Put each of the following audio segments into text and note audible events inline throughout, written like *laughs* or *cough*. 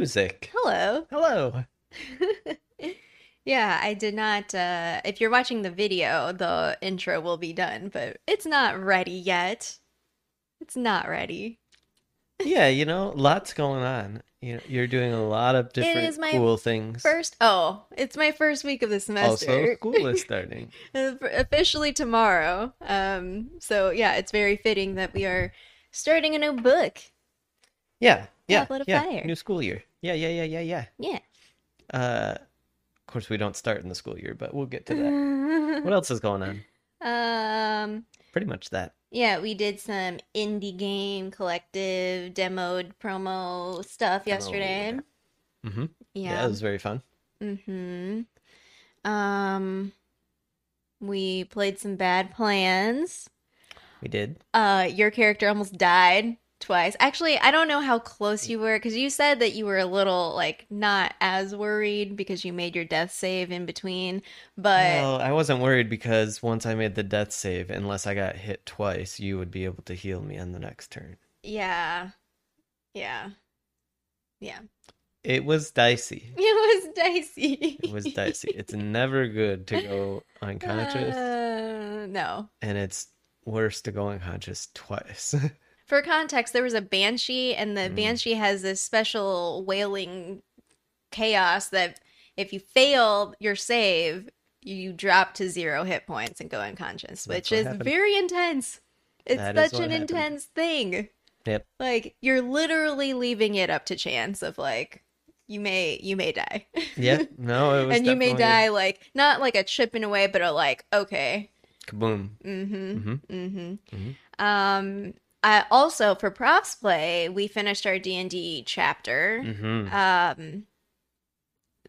music. Hello. Hello. *laughs* Yeah, I did not. Uh, if you're watching the video, the intro will be done, but it's not ready yet. It's not ready. Yeah, you *laughs* know, lots going on. You know, you're doing a lot of different cool things. First, oh, it's my first week of the semester. also, school is *laughs* starting. Uh, officially tomorrow. Um, so yeah, it's very fitting that we are starting a new book. Yeah, yeah, Tablet of yeah. Fire. New school year. Yeah, yeah, yeah, yeah, yeah. Yeah. Uh, of course, we don't start in the school year, but we'll get to that. *laughs* what else is going on? um, Pretty much that. yeah, we did some indie game collective demoed promo stuff yesterday. Mm-hmm. Yeah. Yeah. it was very fun. Mm-hmm. Um, we played some bad plans. We did. Uh, your character almost died twice. Actually, I don't know how close you were because you said that you were a little like not as worried because you made your death save in between. But well, I wasn't worried because once I made the death save, unless I got hit twice, you would be able to heal me on the next turn. yeah, yeah, yeah. It was dicey. *laughs* It was dicey. It was dicey. It's never good to go *laughs* unconscious, Uh, no. and it's worse to go unconscious twice. *laughs* For context, there was a banshee, and the Mm. banshee has this special wailing chaos that if you fail your save, you drop to zero hit points and go unconscious, That's which is happened. very intense. It's That such an happened. intense thing. Yep. Like you're literally leaving it up to chance of like you may you may die. yeah, no, it *laughs* was and you may die like not like a chipping away, but a like okay, Kaboom. Mm-hmm. hmm Mm-hmm. Mhm. Um. I also for props play, we finished our D and D chapter. hmm Um.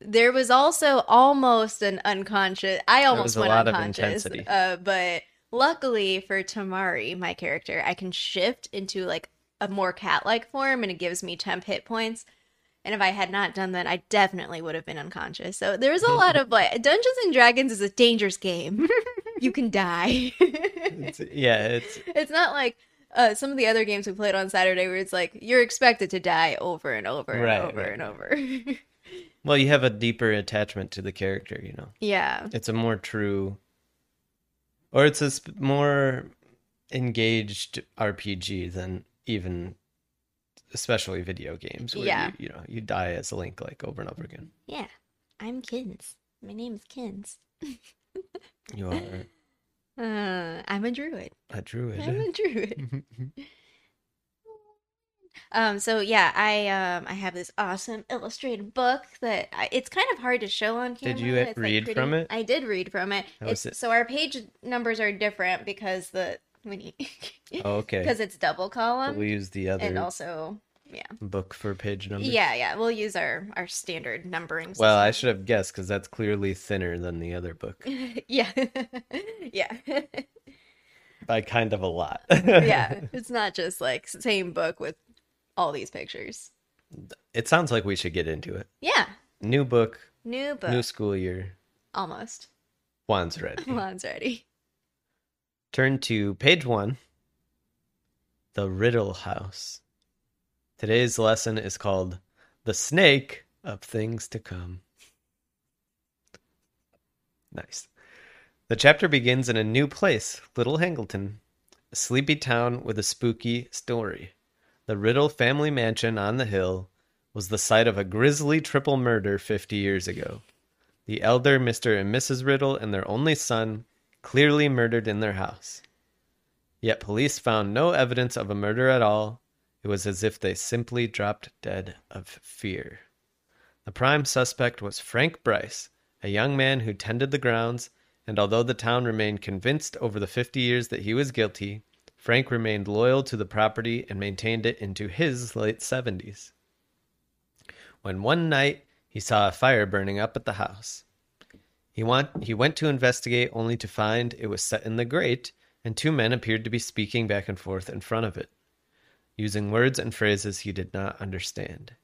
There was also almost an unconscious. I almost was a went lot of unconscious. intensity. Uh, but luckily for Tamari, my character, I can shift into like a more cat-like form, and it gives me temp hit points. And if I had not done that, I definitely would have been unconscious. So there's a lot of like *laughs* Dungeons and Dragons is a dangerous game. *laughs* you can die. *laughs* It's, yeah, it's it's not like uh, some of the other games we played on Saturday where it's like you're expected to die over and over and Right, over right, and over. *laughs* well, you have a deeper attachment to the character. You know, yeah. it's a more true, or it's a sp- more engaged RPG than even, especially video games. Where Yeah. you, you know you die as a link like over and over again. Yeah. I'm Kins. My name is Kins. *laughs* You are Uh, I'm a druid. a I'm druid. a druid. *laughs* Um, so yeah, I um I have this awesome illustrated book that I, it's kind of hard to show on camera. Did you It's, like, read pretty- from it? I did read from it. How It's, it? so our page numbers are different because the when you oh, okay. *laughs* because it's double column We'll use the other and also yeah book for page numbers. yeah yeah we'll use our our standard numbering. Well, I should have guessed because that's clearly thinner than the other book *laughs* yeah *laughs* yeah by kind of a lot. *laughs* yeah. It's not just like same book with all these pictures. It sounds like we should get into it. Yeah, New book, new book new school year. almost. Juan's ready. Juan's ready. Turn to page one The Riddle House. Today's lesson is called The Snake of Things to Come. Nice. The chapter begins in a new place, Little Hangleton, a sleepy town with a spooky story. The Riddle family mansion on the hill was the site of a grisly triple murder 50 years ago. The elder Mr. and Mrs. Riddle and their only son clearly murdered in their house. Yet police found no evidence of a murder at all. It was as if they simply dropped dead of fear. The prime suspect was Frank Bryce, a young man who tended the grounds, and although the town remained convinced over the 50 years that he was guilty, Frank remained loyal to the property and maintained it into his late 70s. When one night he saw a fire burning up at the house, he, want, he went to investigate only to find it was set in the grate, and two men appeared to be speaking back and forth in front of it, using words and phrases he did not understand.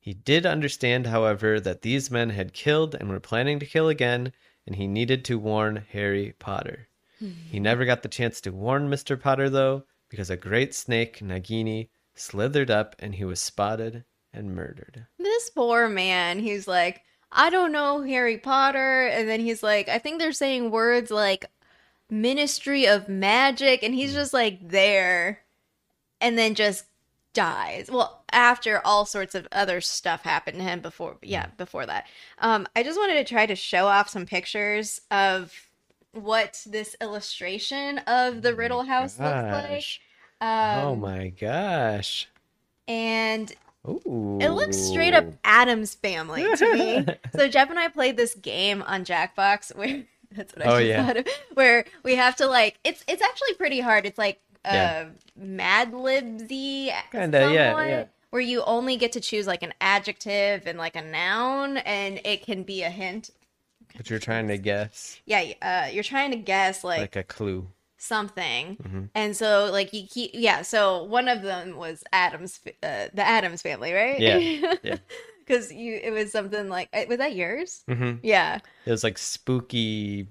He did understand, however, that these men had killed and were planning to kill again, and he needed to warn Harry Potter. He hmm. never got the chance to warn Mr. Potter, though, because a great snake, Nagini, slithered up and he was spotted and murdered. This poor man, he's like, I don't know Harry Potter. And then he's like, I think they're saying words like Ministry of Magic. And he's hmm. just like there and then just dies. Well, after all sorts of other stuff happened to him before, yeah, before that. Um, I just wanted to try to show off some pictures of what this illustration of the Riddle House looks like. Um, oh my gosh. And Ooh. It looks straight up Addams family to me. *laughs* so Jeff and I played this game on Jackbox *laughs* where that's what I Oh, yeah. thought of. Where we have to like it's it's actually pretty hard. It's like uh Yeah. Mad Libsy Kinda, yeah, yeah. Where you only get to choose like an adjective and like a noun and it can be a hint. But you're trying to guess Yeah, uh you're trying to guess like, like a clue. something. Mhm. And so like you keep yeah, so one of them was Addams uh, the Addams family, right? Yeah, *laughs* yeah. Cuz you it was something like uh, was that yours? hmm Yeah, It was like spooky.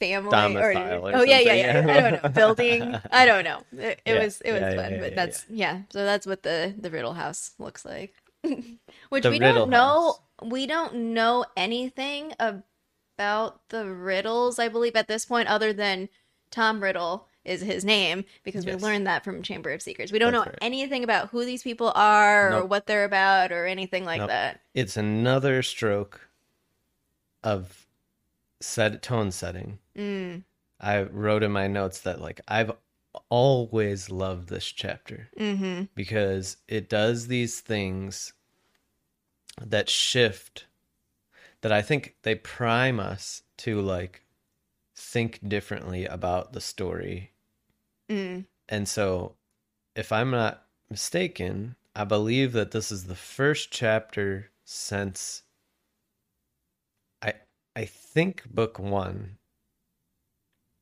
Family Domicile or Oh yeah, yeah, yeah. something, I don't know. Building. I don't know. *laughs* It, it Yeah, was it was yeah, yeah, fun, yeah, but yeah, that's yeah. So that's what the the Riddle House looks like. *laughs* Which The we Riddle don't know. House. We don't know anything about the riddles, I believe, at this point, other than Tom Riddle is his name because Yes. we learned that from Chamber of Secrets. We don't That's know right. anything about who these people are or what they're about or anything like Nope. that. It's another stroke of set tone setting. Mm, I wrote in my notes that like I've always loved this chapter mm-hmm. because it does these things that shift that I think they prime us to like think differently about the story. Mm. And so if I'm not mistaken, I believe that this is the first chapter since I think book 1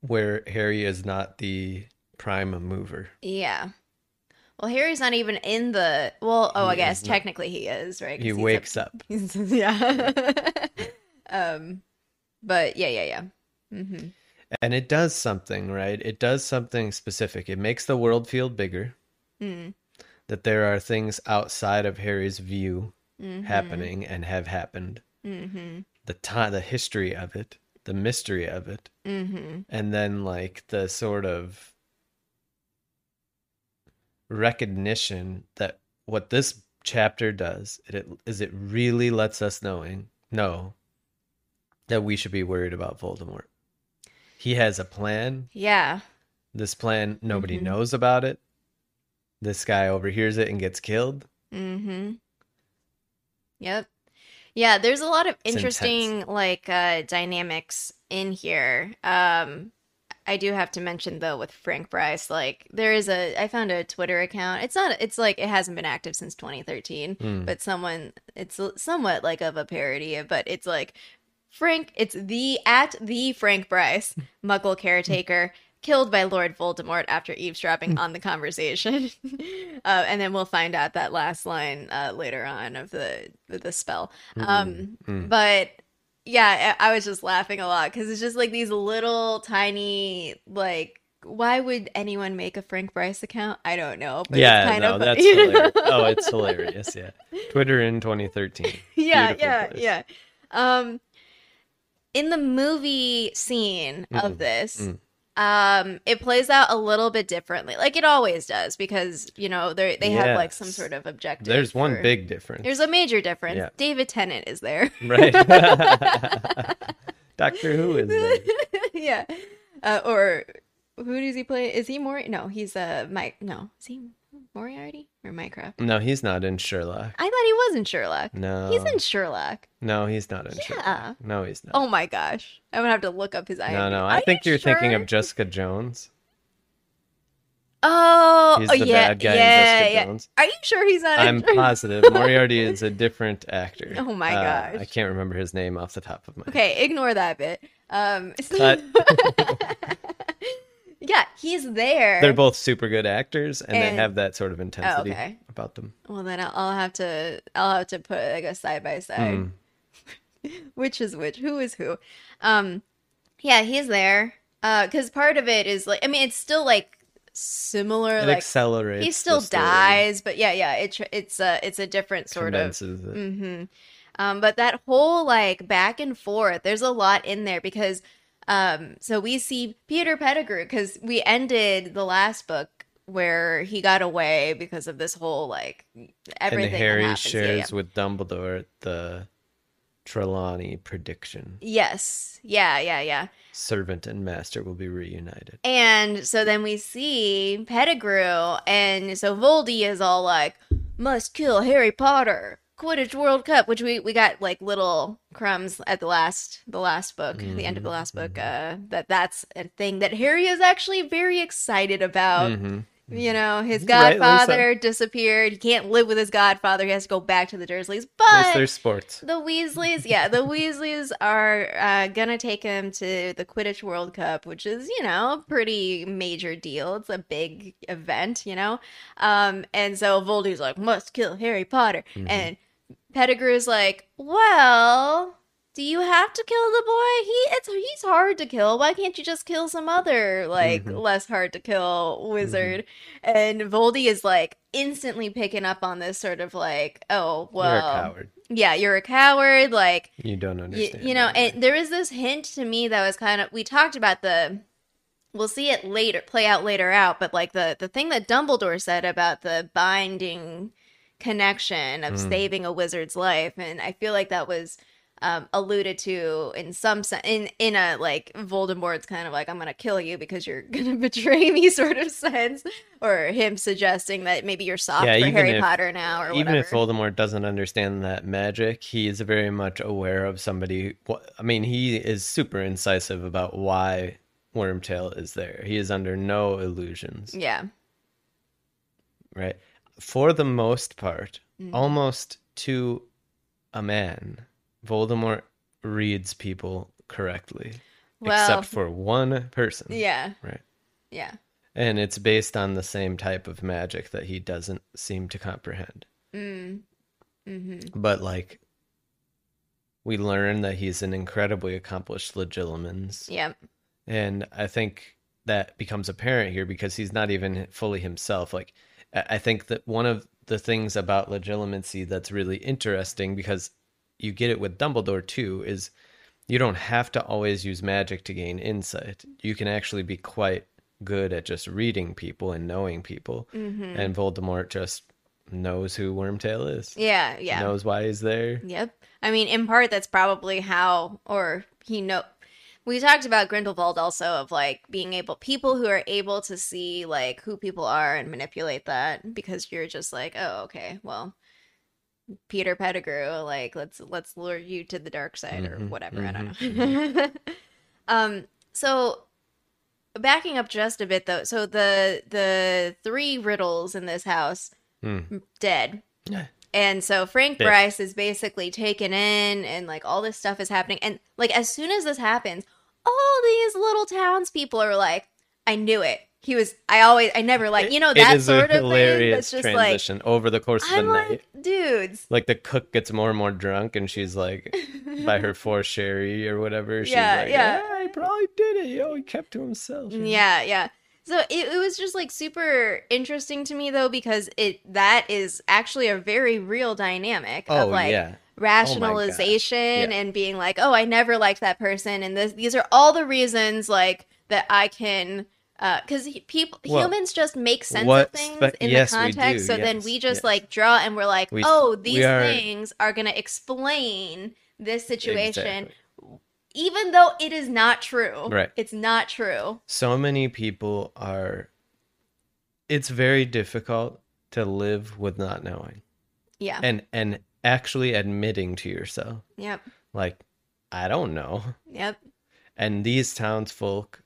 where Harry is not the prime mover. Yeah. Well, Harry's not even in the. Well, oh, He I guess technically he is, right? He wakes up. *laughs* he's- yeah. *laughs* um, but yeah, yeah, yeah. Mm-hmm. And it does something, right? It does something specific. It makes the world feel bigger. Mm. That there are things outside of Harry's view Mm-hmm. happening and have happened. Mm-hmm. The time, the history of it, the mystery of it, Mm-hmm. and then like the sort of recognition that what this chapter does it is it really lets us knowing know that we should be worried about Voldemort. He has a plan. Yeah. This plan nobody Mhm. knows about it. This guy overhears it and gets killed. Mm-hmm. Yep. Yeah, there's a lot of interesting like uh dynamics in here. Um I do have to mention though with Frank Bryce, like there is a I found a Twitter account. It's not it's like it hasn't been active since 2013, Hmm. but someone it's somewhat like of a parody, but it's like Frank it's the at the Frank Bryce, *laughs* Muggle caretaker killed by Lord Voldemort after eavesdropping on the conversation. *laughs* uh, and then we'll find out that last line uh, later on of the the spell. Um, Mm. But yeah, I, I was just laughing a lot because it's just like these little tiny like. Why would anyone make a Frank Bryce account? I don't know. But yeah, it's kind no, of that's hilarious. *laughs* Oh, it's hilarious. Yeah, Twitter in 2013. *laughs* yeah, Beautiful yeah, place. yeah. Um, in the movie scene of Mm, this, mm. Um, it plays out a little bit differently, like it always does, because you know they they have like some sort of objective. There's one big difference. There's a major difference. Yeah. David Tennant is there. *laughs* Right. *laughs* Doctor Who is there. *laughs* yeah. Uh, or who does he play? Is he Mori? No, he's uh Mike. No, is he Moriarty or Minecraft? No, he's not in Sherlock. I thought he was in Sherlock. No. He's in Sherlock. No, he's not in Yeah. Sherlock. No, he's not. Oh my gosh, I'm gonna have to look up his IMDb. no, no. Are I think you you're thinking of Jessica Jones. Oh, He's oh, the yeah, bad guy in yeah, Jessica yeah. Jones. Are you sure he's not? I'm positive Moriarty is a *laughs* different actor. Oh my Uh, gosh. I can't remember his name off the top of my head. Okay, ignore that bit. Um. *laughs* *laughs* yeah, he's there. They're both super good actors, and, And- they have that sort of intensity okay. about them. Well, then I'll, have to. I'll have to put like a side by side. Mm. *laughs* which is which who is who um yeah he's there uh because part of it is like i mean it's still like similar. It like accelerates. he still dies, but yeah, yeah, it, it's a it's a different sort of. it. hmm Um, but that whole like back and forth, there's a lot in there because um, so we see Peter Pettigrew because we ended the last book where he got away because of this whole like everything and Harry happens. Yeah, shares yeah. with Dumbledore the Trelawney prediction: Yes, yeah, yeah, yeah. servant and master will be reunited. And so then we see Pettigrew, and so Voldy is all like, "Must kill Harry Potter." Quidditch World Cup, which we we got like little crumbs at the last the last book, the end of the last book. Uh, that that's a thing that Harry is actually very excited about. Mhm. You know, his godfather disappeared. He can't live with his godfather. He has to go back to the Dursleys. But there's sports. the Weasleys, yeah, the Weasleys are uh, gonna take him to the Quidditch World Cup, which is, you know, a pretty major deal. It's a big event, you know. Um, and so Voldy's like, must kill Harry Potter, Mhm. and Pettigrew's like, well, do you have to kill the boy? He it's he's hard to kill. Why can't you just kill some other like Mhm. less hard to kill wizard? And Voldy is like instantly picking up on this sort of like, oh well, You're yeah, you're a coward. Like, You don't understand. you know, and there is this hint to me that was kind of, we talked about the, we'll see it later, play out later out, but like the, the thing that Dumbledore said about the binding connection of Mm. saving a wizard's life. And I feel like that was, um, alluded to in some sense, in, in a like Voldemort's kind of like, I'm going to kill you because you're *laughs* going to betray me *laughs* sort of sense, or him suggesting that maybe you're soft Yeah, for Harry if- Potter now or whatever. Even if Voldemort doesn't understand that magic, he is very much aware of somebody. I mean, he is super incisive about why Wormtail is there. He is under no illusions, yeah. right? For the most part, Mhm. almost to a man, Voldemort reads people correctly, Well, except for one person. Yeah. Right. Yeah. And it's based on the same type of magic that he doesn't seem to comprehend. Mm. hmm But like we learn that he's an incredibly accomplished legilimens. Yep. And I think that becomes apparent here because he's not even fully himself. Like I think that one of the things about legilimency that's really interesting because you get it with Dumbledore too is you don't have to always use magic to gain insight. You can actually be quite good at just reading people and knowing people. hmm And Voldemort just knows who Wormtail is. Yeah. Yeah. Knows why he's there. Yep. I mean, in part, that's probably how, or he know. We talked about Grindelwald also of like being able, people who are able to see like who people are and manipulate that because you're just like, oh, okay, well, Peter Pettigrew, like let's let's lure you to the dark side or Mhm, whatever. I don't know. *laughs* um. So backing up just a bit though, so the the three riddles in this house Hmm. dead. And so Frank. Bryce is basically taken in and like all this stuff is happening. And like as soon as this happens, all these little townspeople are like, I knew it. He was I always I never like you know that sort of thing hilarious that's just like transition over the course of I'm the like, night. dudes. Like the cook gets more and more drunk, and she's like, by her *laughs* four sherry or whatever. She's Yeah, like, yeah. yeah, he probably did it. He kept to himself. know? Yeah, yeah. So it, it was just like super interesting to me though because it that is actually a very real dynamic Oh of like yeah. Oh rationalization Yeah. and being like, oh, I never liked that person, and this these are all the reasons like that I can. Uh, because people, Well, humans just make sense of things in yes, the context. do, so then we just yes. like draw and we're like, We- oh, we these are- things are going to explain this situation, Exactly. Even though it is not true. Right. It's not true. So many people are. It's very difficult to live with not knowing, Yeah. and and actually admitting to yourself, yep. like, I don't know. Yep. And these townsfolk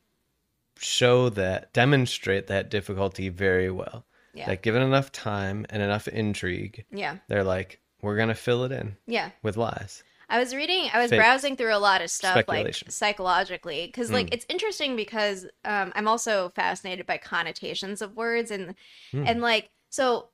show that, demonstrate that difficulty very well. Yeah. That given enough time and enough intrigue, yeah. they're like, we're going to fill it in Yeah. with lies. I was reading, I was Fake browsing through a lot of stuff like psychologically because like Mm. it's interesting because um, I'm also fascinated by connotations of words and Mm. and like so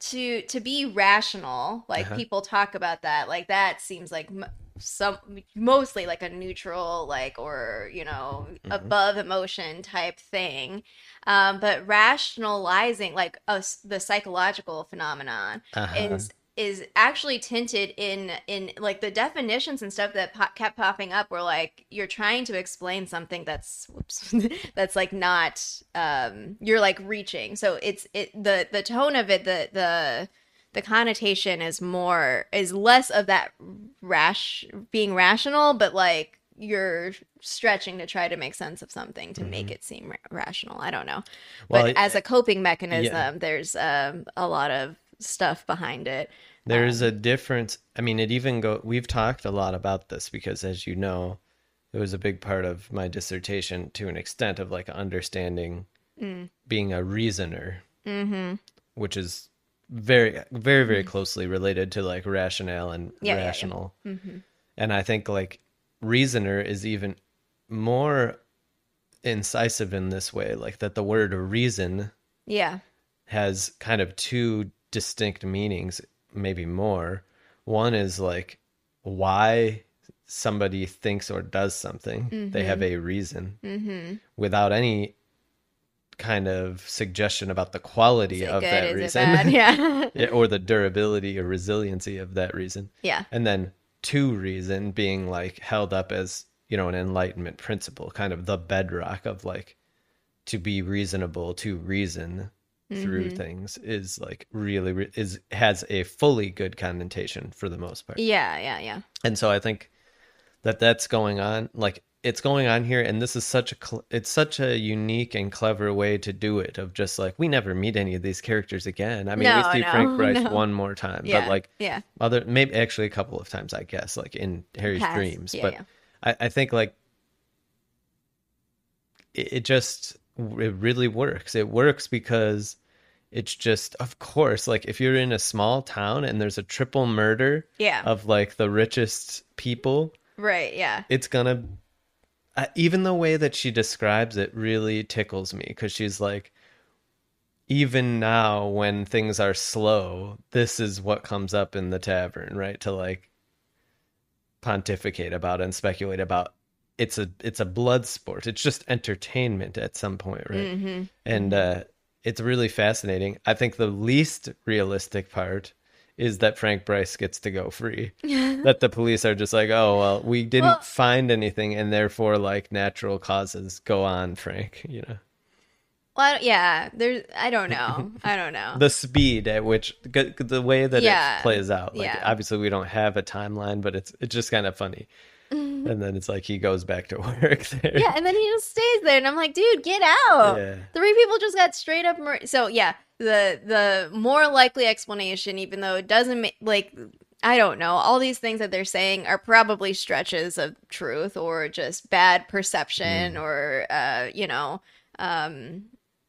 to to be rational like Uh-huh. people talk about that like that seems like m- some mostly like a neutral like or you know Mhm. above emotion type thing um but rationalizing like us the psychological phenomenon Uh-huh. is is actually tinted in in like the definitions and stuff that po- kept popping up were like you're trying to explain something that's whoops, *laughs* that's like not um you're like reaching. So it's it the the tone of it the the the connotation is more is less of that rash being rational but like you're stretching to try to make sense of something to make it seem ra- rational. I don't know. Well, but as a coping mechanism yeah. there's um, a lot of stuff behind it There is a difference. I mean, it even go. We've talked a lot about this because, as you know, it was a big part of my dissertation to an extent of like understanding Mm. being a reasoner, mm-hmm which is very, very, very closely related to like rationale and Yeah, yeah, yeah. rational. mm-hmm And I think like reasoner is even more incisive in this way, like that the word reason yeah has kind of two distinct meanings, maybe more. One is like why somebody thinks or does something. They have a reason. Mm-hmm. Without any kind of suggestion about the quality of good? that reason. *laughs* Yeah, or the durability or resiliency of that reason. yeah. And then to reason being like held up as, you know, an enlightenment principle, kind of the bedrock of like to be reasonable, to reason through Mhm. things is like really re- is has a fully good connotation for the most part. yeah yeah yeah And so I think that that's going on like it's going on here and this is such a cl- it's such a unique and clever way to do it of just like we never meet any of these characters again. I mean, No, we see no, Frank *laughs* Bryce no. one more time, yeah but like yeah other maybe actually a couple of times i guess like in harry's Past. dreams Yeah, but yeah. I, I think like it, it just it really works it works because it's just of course like if you're in a small town and there's a triple murder yeah. of like the richest people right yeah. it's gonna uh, even the way that she describes it really tickles me because she's like even now when things are slow this is what comes up in the tavern right? To like pontificate about and speculate about it's a it's a blood sport. It's just entertainment at some point right? Mm-hmm. And uh it's really fascinating i think the least realistic part is that frank bryce gets to go free *laughs* that the police are just like, oh well, we didn't Well- find anything, and therefore, like natural causes go on, Frank. You know, well yeah there's i don't know *laughs* i don't know the speed at which the way that Yeah. it plays out. Like, Yeah. obviously, we don't have a timeline, but it's it's just kind of funny. And then it's like he goes back to *laughs* work there. yeah and then he just stays there and i'm like dude get out Yeah. three people just got straight up mur- so yeah the the more likely explanation even though it doesn't make like i don't know all these things that they're saying are probably stretches of truth or just bad perception or uh you know um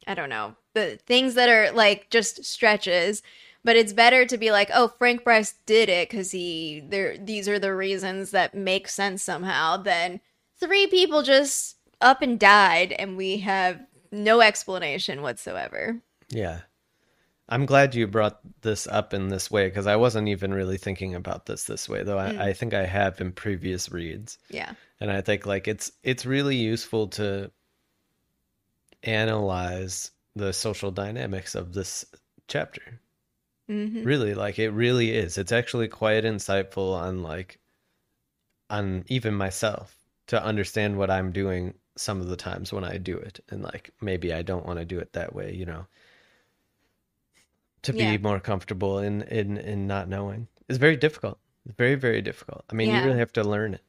i don't know the things that are like just stretches but it's better to be like oh frank bryce did it because he there these are the reasons that make sense somehow than three people just up and died and we have no explanation whatsoever Yeah. I'm glad you brought this up in this way because I wasn't even really thinking about this this way, though I, mm. I think I have in previous reads. yeah and i think like it's it's really useful to analyze the social dynamics of this chapter hmm really like it really is. It's actually quite insightful on like on even myself to understand what i'm doing some of the times when i do it and like maybe i don't want to do it that way you know? To be Yeah. more comfortable in in in not knowing. It's very difficult. It's very very difficult. I mean Yeah. you really have to learn it.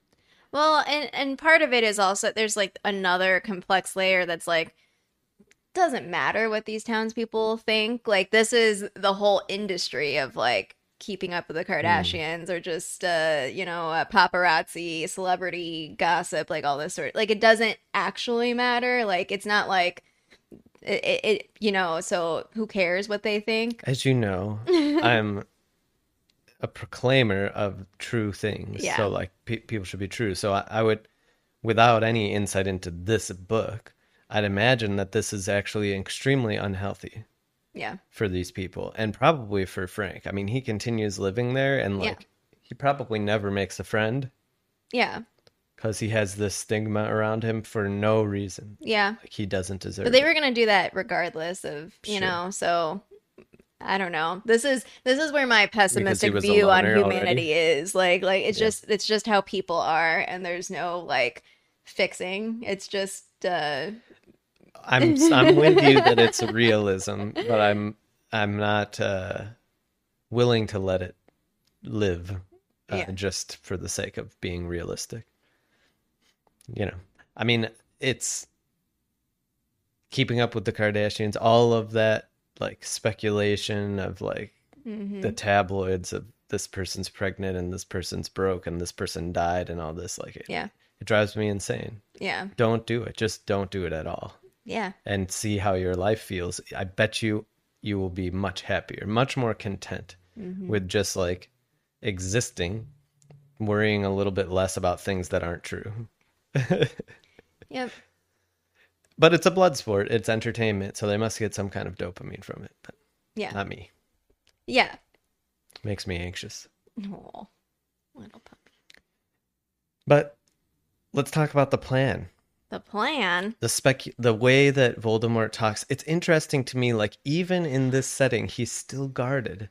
Well and and part of it is also there's like another complex layer that's like doesn't matter what these townspeople think like this is the whole industry of like keeping up with the kardashians or just uh you know uh, paparazzi celebrity gossip like all this sort like it doesn't actually matter like it's not like it, it, it you know so who cares what they think As you know, *laughs* I'm a proclaimer of true things. Yeah. So, like, pe- people should be true. So, I, I would, without any insight into this book, I'd imagine that this is actually extremely unhealthy yeah for these people and probably for Frank. I mean, he continues living there and, Yeah. he probably never makes a friend. Yeah. because he has this stigma around him for no reason. Yeah. Like he doesn't deserve. But they it. were gonna do that regardless of you Sure. know, so I don't know. This is this is where my pessimistic view on loner already. humanity is. Like like it's Yeah. just it's just how people are and there's no like fixing. It's just uh I'm I'm with you that it's realism, but I'm I'm not uh, willing to let it live uh, Yeah. just for the sake of being realistic. You know, I mean, it's keeping up with the Kardashians, all of that like speculation of like mhm. the tabloids of this person's pregnant and this person's broke and this person died and all this like it, Yeah. it drives me insane. Yeah. Don't do it. Just don't do it at all Yeah. and see how your life feels. I bet you you will be much happier, much more content Mhm. with just like existing, worrying a little bit less about things that aren't true. *laughs* Yep. But it's a blood sport, it's entertainment, so they must get some kind of dopamine from it, but Yeah. not me. Yeah. Makes me anxious. Oh, little puppy. But let's talk about the plan. The plan. The spec the way that Voldemort talks, it's interesting to me like even in this setting he's still guarded.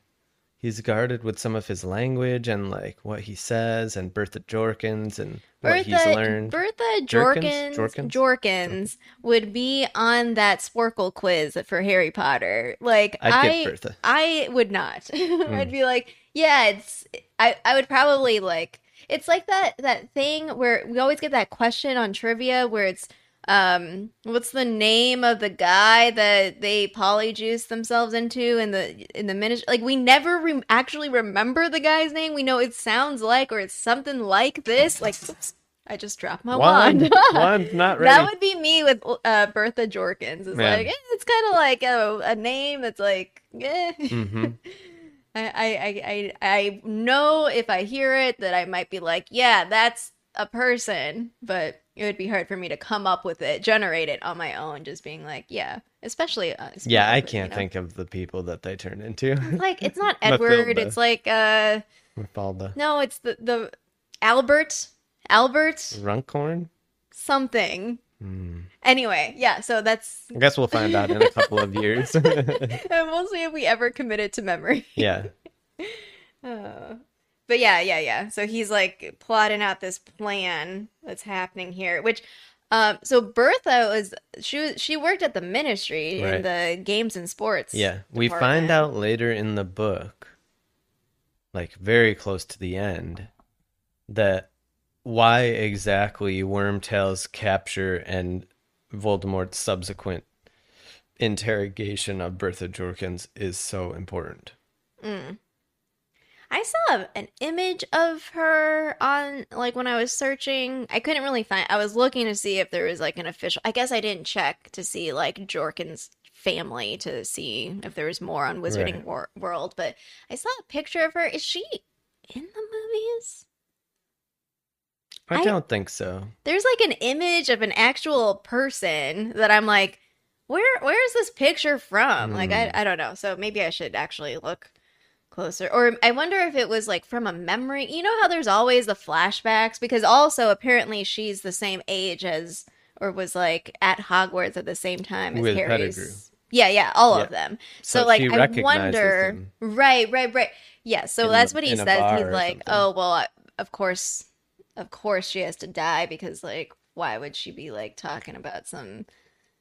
He's guarded with some of his language and like what he says and Bertha Jorkins and what he's Bertha, learned. Bertha Jorkins? Jorkins, Jorkins? Jorkins, would be on that Sporcle quiz for Harry Potter. Like I'd I, Bertha. I would not. *laughs* Hmm. I'd be like, yeah, it's. I I would probably like. It's like that that thing where we always get that question on trivia where it's um what's the name of the guy that they polyjuice themselves into in the in the ministry like we never re- actually remember the guy's name we know it sounds like or it's something like this like oops, i just dropped my wand, Wand, wand not *laughs* ready. that would be me with uh bertha jorkins it's Man. like eh, it's kind of like a, a name that's like eh. hmm *laughs* I, I, I, I know if I hear it that I might be like, yeah, that's a person, but it would be hard for me to come up with it, generate it on my own, just being like, yeah, especially uh, Yeah, I can't know? think of the people that they turn into. *laughs* Like it's not *laughs* Edward, it's like uh Mafalda. no, it's the the Albert, Albert Runcorn? something. Hmm. Anyway, yeah, so that's I guess we'll find out in a couple of years. *laughs* and we'll see if we ever commit it to memory. yeah. *laughs* Uh, but yeah, yeah, yeah. So he's like plotting out this plan that's happening here, which um so Bertha was she was she worked at the ministry in the games and sports. Yeah. We find out later in the book, like very close to the end, that why exactly Wormtail's capture and Voldemort's subsequent interrogation of Bertha Jorkins is so important. Mm. I saw an image of her on like when I was searching. I couldn't really find. I was looking to see if there was like an official. I guess I didn't check to see like Jorkin's family to see if there was more on Wizarding Right. Wor- World. But I saw a picture of her. Is she in the movies? I, I- don't think so. There's like an image of an actual person that I'm like, where where is this picture from? Like I Hmm. I don't know. So maybe I should actually look closer. Or I wonder if it was like from a memory. You know how there's always the flashbacks because also apparently she's the same age as or was like at Hogwarts at the same time as With Harry's. Pettigrew. Yeah, yeah, all Yeah. of them. So, So like I wonder them. Right, right, right. Yeah, so In that's what he says. He's like. "Oh, well, I- of course of course she has to die because like why would she be like talking about some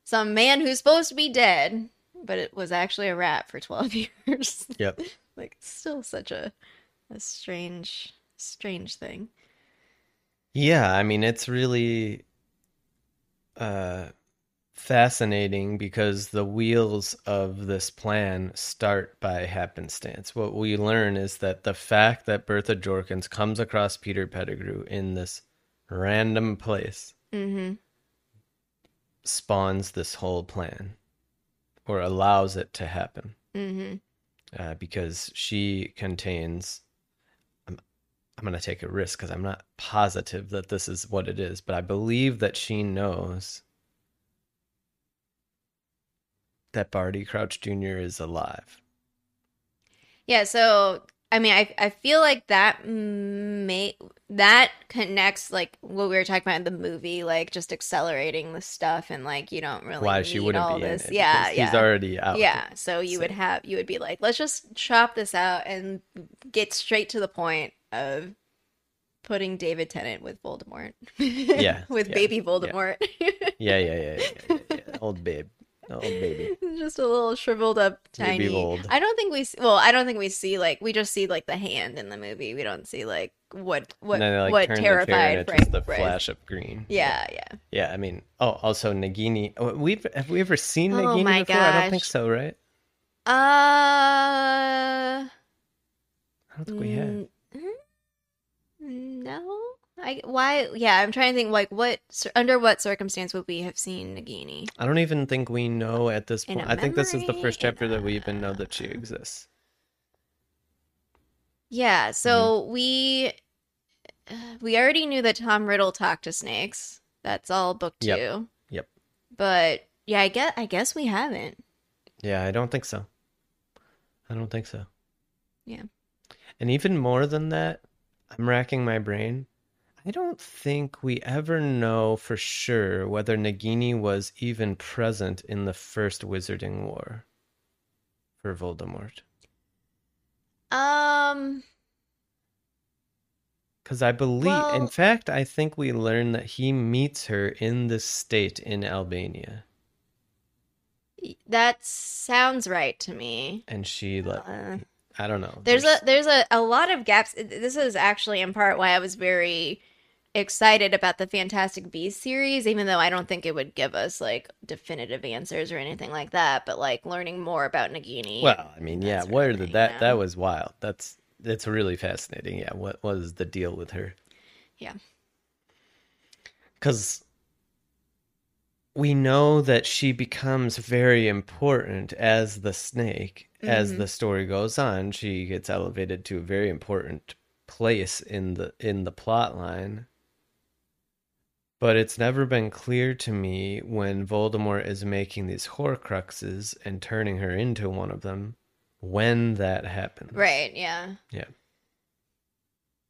some man who's supposed to be dead? But it was actually a rat for *laughs* 12 years. Yep. *laughs* like still such a a strange strange thing. Yeah, I mean it's really uh fascinating because the wheels of this plan start by happenstance. What we learn is that the fact that Bertha Jorkins comes across Peter Pettigrew in this random place mm-hmm spawns this whole plan or allows it to happen mm-hmm uh, because she contains. I'm, I'm going to take a risk because I'm not positive that this is what it is, but I believe that she knows that Barty Crouch Jr. is alive. yeah so i mean i i feel like that make that connects like what we were talking about in the movie, like just accelerating the stuff and like you don't really Why she wouldn't all be in this. it? yeah, yeah. He's already out. Yeah, so you would have you would be like, let's just chop this out and get straight to the point of putting David Tennant with Voldemort. *laughs* Yeah, with yeah, baby Voldemort. Yeah, yeah, yeah, yeah, yeah, yeah. *laughs* Old babe. Old baby. *laughs* just a little shriveled up, tiny. I don't think we. See, well, I don't think we see like we just see like the hand in the movie. We don't see like what what they like what turn the chair and terrified just the flash of green. Yeah, yeah. Yeah, I mean, oh, also Nagini. oh, We've have we ever seen Oh Nagini my before? I don't think so, right? Uh, I don't think we have. mm, mm, no. I why? Yeah, I'm trying to think. Like, what under what circumstance would we have seen Nagini? I don't even think we know at this point. I think this is the first chapter that we even know that she exists. Yeah, Mm-hmm. so we uh, we already knew that Tom Riddle talked to snakes. That's all book two. Yep. Yep. But yeah, I guess I guess we haven't. Yeah, I don't think so. I don't think so. Yeah. And even more than that, I'm racking my brain. I don't think we ever know for sure whether Nagini was even present in the first Wizarding War for Voldemort. Um, Because I believe, in fact, I think we learn that he meets her in the state in Albania. that sounds right to me. And she, like, Uh, I don't know. there's a there's a, a lot of gaps. This is actually in part why I was very excited about the Fantastic Beasts series, even though I don't think it would give us like definitive answers or anything like that. But like learning more about Nagini. Well, I mean, yeah, That's did that that was wild. That's it's really fascinating. Yeah, what was the deal with her? Yeah. Cuz we know that she becomes very important as the snake as Mhm. the story goes on. She gets elevated to a very important place in the in the plot line. But it's never been clear to me when Voldemort is making these Horcruxes and turning her into one of them when that happens. right? Yeah. Yeah.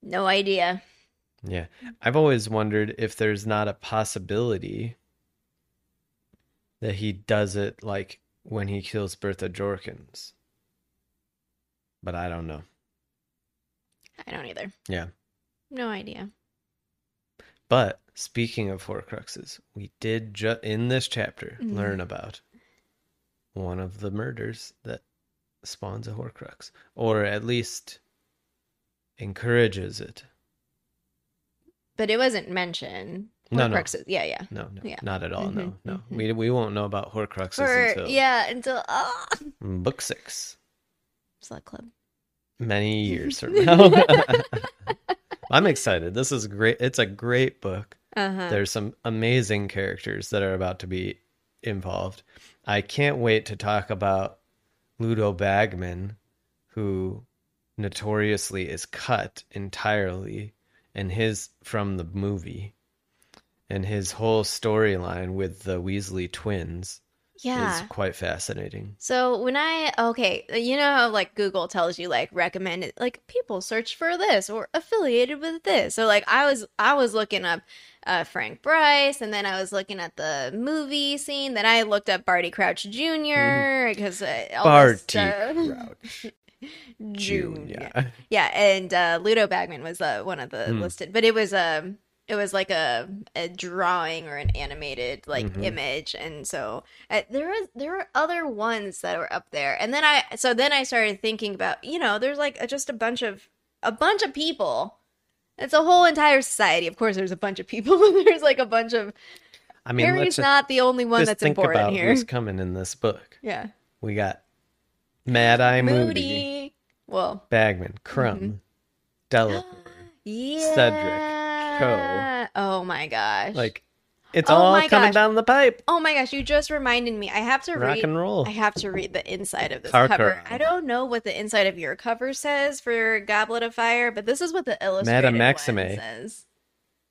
No idea. Yeah. I've always wondered if there's not a possibility that he does it like when he kills Bertha Jorkins. But I don't know. I don't either. Yeah. No idea. But speaking of Horcruxes, we did ju- in this chapter Mhm. learn about one of the murders that spawns a Horcrux, or at least encourages it. But it wasn't mentioned. No, no. Yeah, yeah. No, no, Yeah. not at all. No, Mhm, no. mhm. We we won't know about Horcruxes Or until yeah, until ah, book six, Slug Club. many years from *laughs* now. *laughs* I'm excited. This is great. It's a great book. Uh huh. There's some amazing characters that are about to be involved. I can't wait to talk about Ludo Bagman, who notoriously is cut entirely and his from the movie. And his whole storyline with the Weasley twins Yeah. is quite fascinating. So when I okay, you know how like Google tells you like recommended like people search for this or affiliated with this. So like I was I was looking up uh, Frank Bryce and then I was looking at the movie scene. Then I looked up Barty Crouch Jr. because uh, Mm-hmm. Barty Crouch *laughs* Junior. Jr. *laughs* Yeah, and uh, Ludo Bagman was uh, one of the Hmm. listed, but it was um it was like a a drawing or an animated like Mhm. image, and so uh, there was there were other ones that were up there, and then I so then I started thinking about you know there's like a, just a bunch of a bunch of people. It's a whole entire society. Of course, there's a bunch of people. *laughs* there's like a bunch of. I mean, Harry's just, not the only one that's think important about here. who's coming in this book. Yeah, We got Mad Eye Moody, Moody. Well, Bagman, Krum, Mm-hmm. *gasps* Delacour. yeah. Cho. Oh my gosh. Like, it's Oh all coming gosh. down the pipe. Oh my gosh, you just reminded me. I have to Rock read. and roll. I have to read the inside of this Car cover. car. I don't know what the inside of your cover says for Goblet of Fire, but this is what the illustrated Madame one Maxime. says.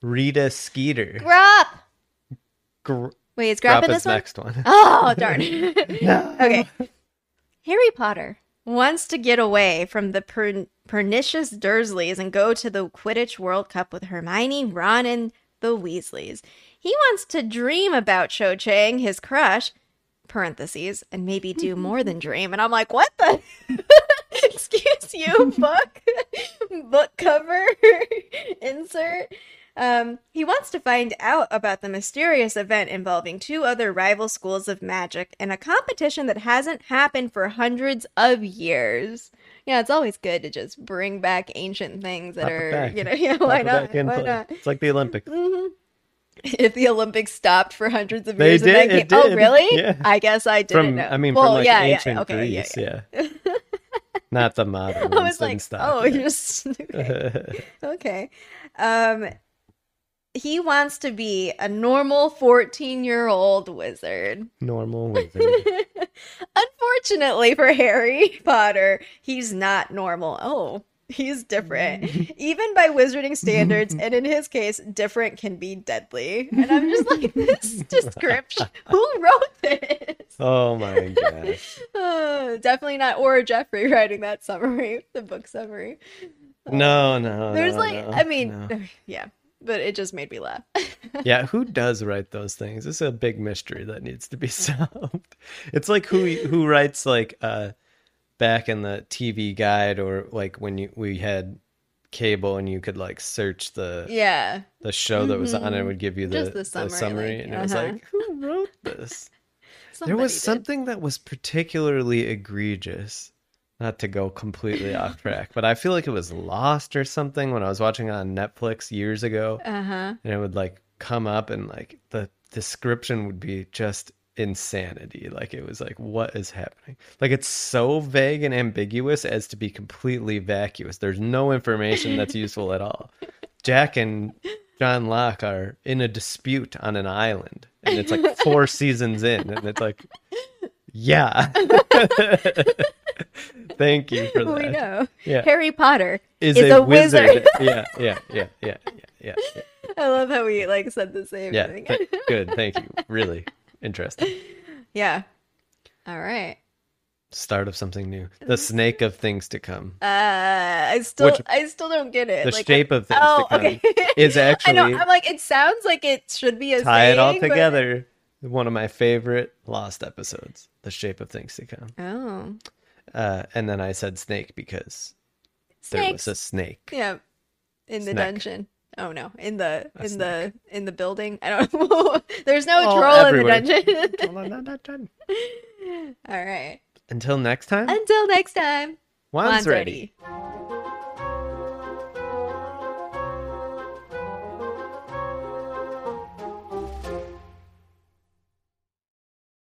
Rita Skeeter. Grawp. Gr- Wait, is Grawp Grawp in is this one? next one. Oh *laughs* darn. No. *laughs* okay. Harry Potter wants to get away from the per- pernicious Dursleys and go to the Quidditch World Cup with Hermione, Ron, and the Weasleys. He wants to dream about Cho Chang, his crush, parentheses, and maybe do *laughs* more than dream. And I'm like, what the? *laughs* Excuse you, book, *laughs* book cover insert. Um, he wants to find out about the mysterious event involving two other rival schools of magic in a competition that hasn't happened for hundreds of years. Yeah, it's always good to just bring back ancient things that Pop are, you know, *laughs* yeah, Pop why not? Why play. not? It's like the Olympics. hmm If the Olympics stopped for hundreds of They years, and then did, came- oh really? *laughs* yeah. I guess I didn't From know. I mean, well, from like yeah, ancient yeah, okay, yeah, Greece, yeah. yeah. *laughs* Not the modern I was like, didn't stop oh, you're just okay. okay. Um, he wants to be a normal 14 year old wizard. normal *laughs* wizard. Unfortunately for Harry Potter, he's not normal. Oh, he's different. *laughs* Even by wizarding standards, and in his case, different can be deadly. And I'm just like, *laughs* this description. Who wrote this? Oh my gosh. Uh, definitely not Aura Jeffrey writing that summary, the book summary. No, no. There's no, like, no, I mean, no. yeah, but it just made me laugh. *laughs* Yeah, who does write those things? It's a big mystery that needs to be *laughs* solved. It's like who who writes like uh back in the TV guide or like when you we had cable and you could like search the yeah, the show that was on and it Mhm. would give you the, the the summary, summary, like, and it was uh-huh. like who wrote this? *laughs* there was did. something that was particularly egregious. Not to go completely off track, but I feel like it was Lost or something when I was watching on Netflix years ago. Uh huh. and it would like come up and like the description would be just insanity. Like it was like what is happening? Like it's so vague and ambiguous as to be completely vacuous. There's no information that's *laughs* useful at all. Jack and john locke are in a dispute on an island and it's like four seasons in and it's like yeah *laughs* *laughs* thank you for *laughs* that We know. yeah Harry Potter is, is a, a wizard, wizard. *laughs* yeah yeah yeah yeah yeah yeah. I love how we like said the same Yeah, thing. th- *laughs* good. Thank you. Really interesting. yeah. All right. Start of something new. The snake of things to come. Uh, I still, Which- I still don't get it. The Like, shape of things oh, to come okay. is I know. I'm like, it sounds like it should be a tie it all saying, but- together. One of my favorite Lost episodes, The Shape of Things to Come. Oh, Uh, and then I said snake because there was a snake. Yeah, in the Snack. dungeon. Oh no, in the A in the in the building. I don't know. *laughs* There's no Oh, troll everywhere. in the *laughs* dungeon. All right. Until next time, Until next time. Juan's Juan's ready. ready.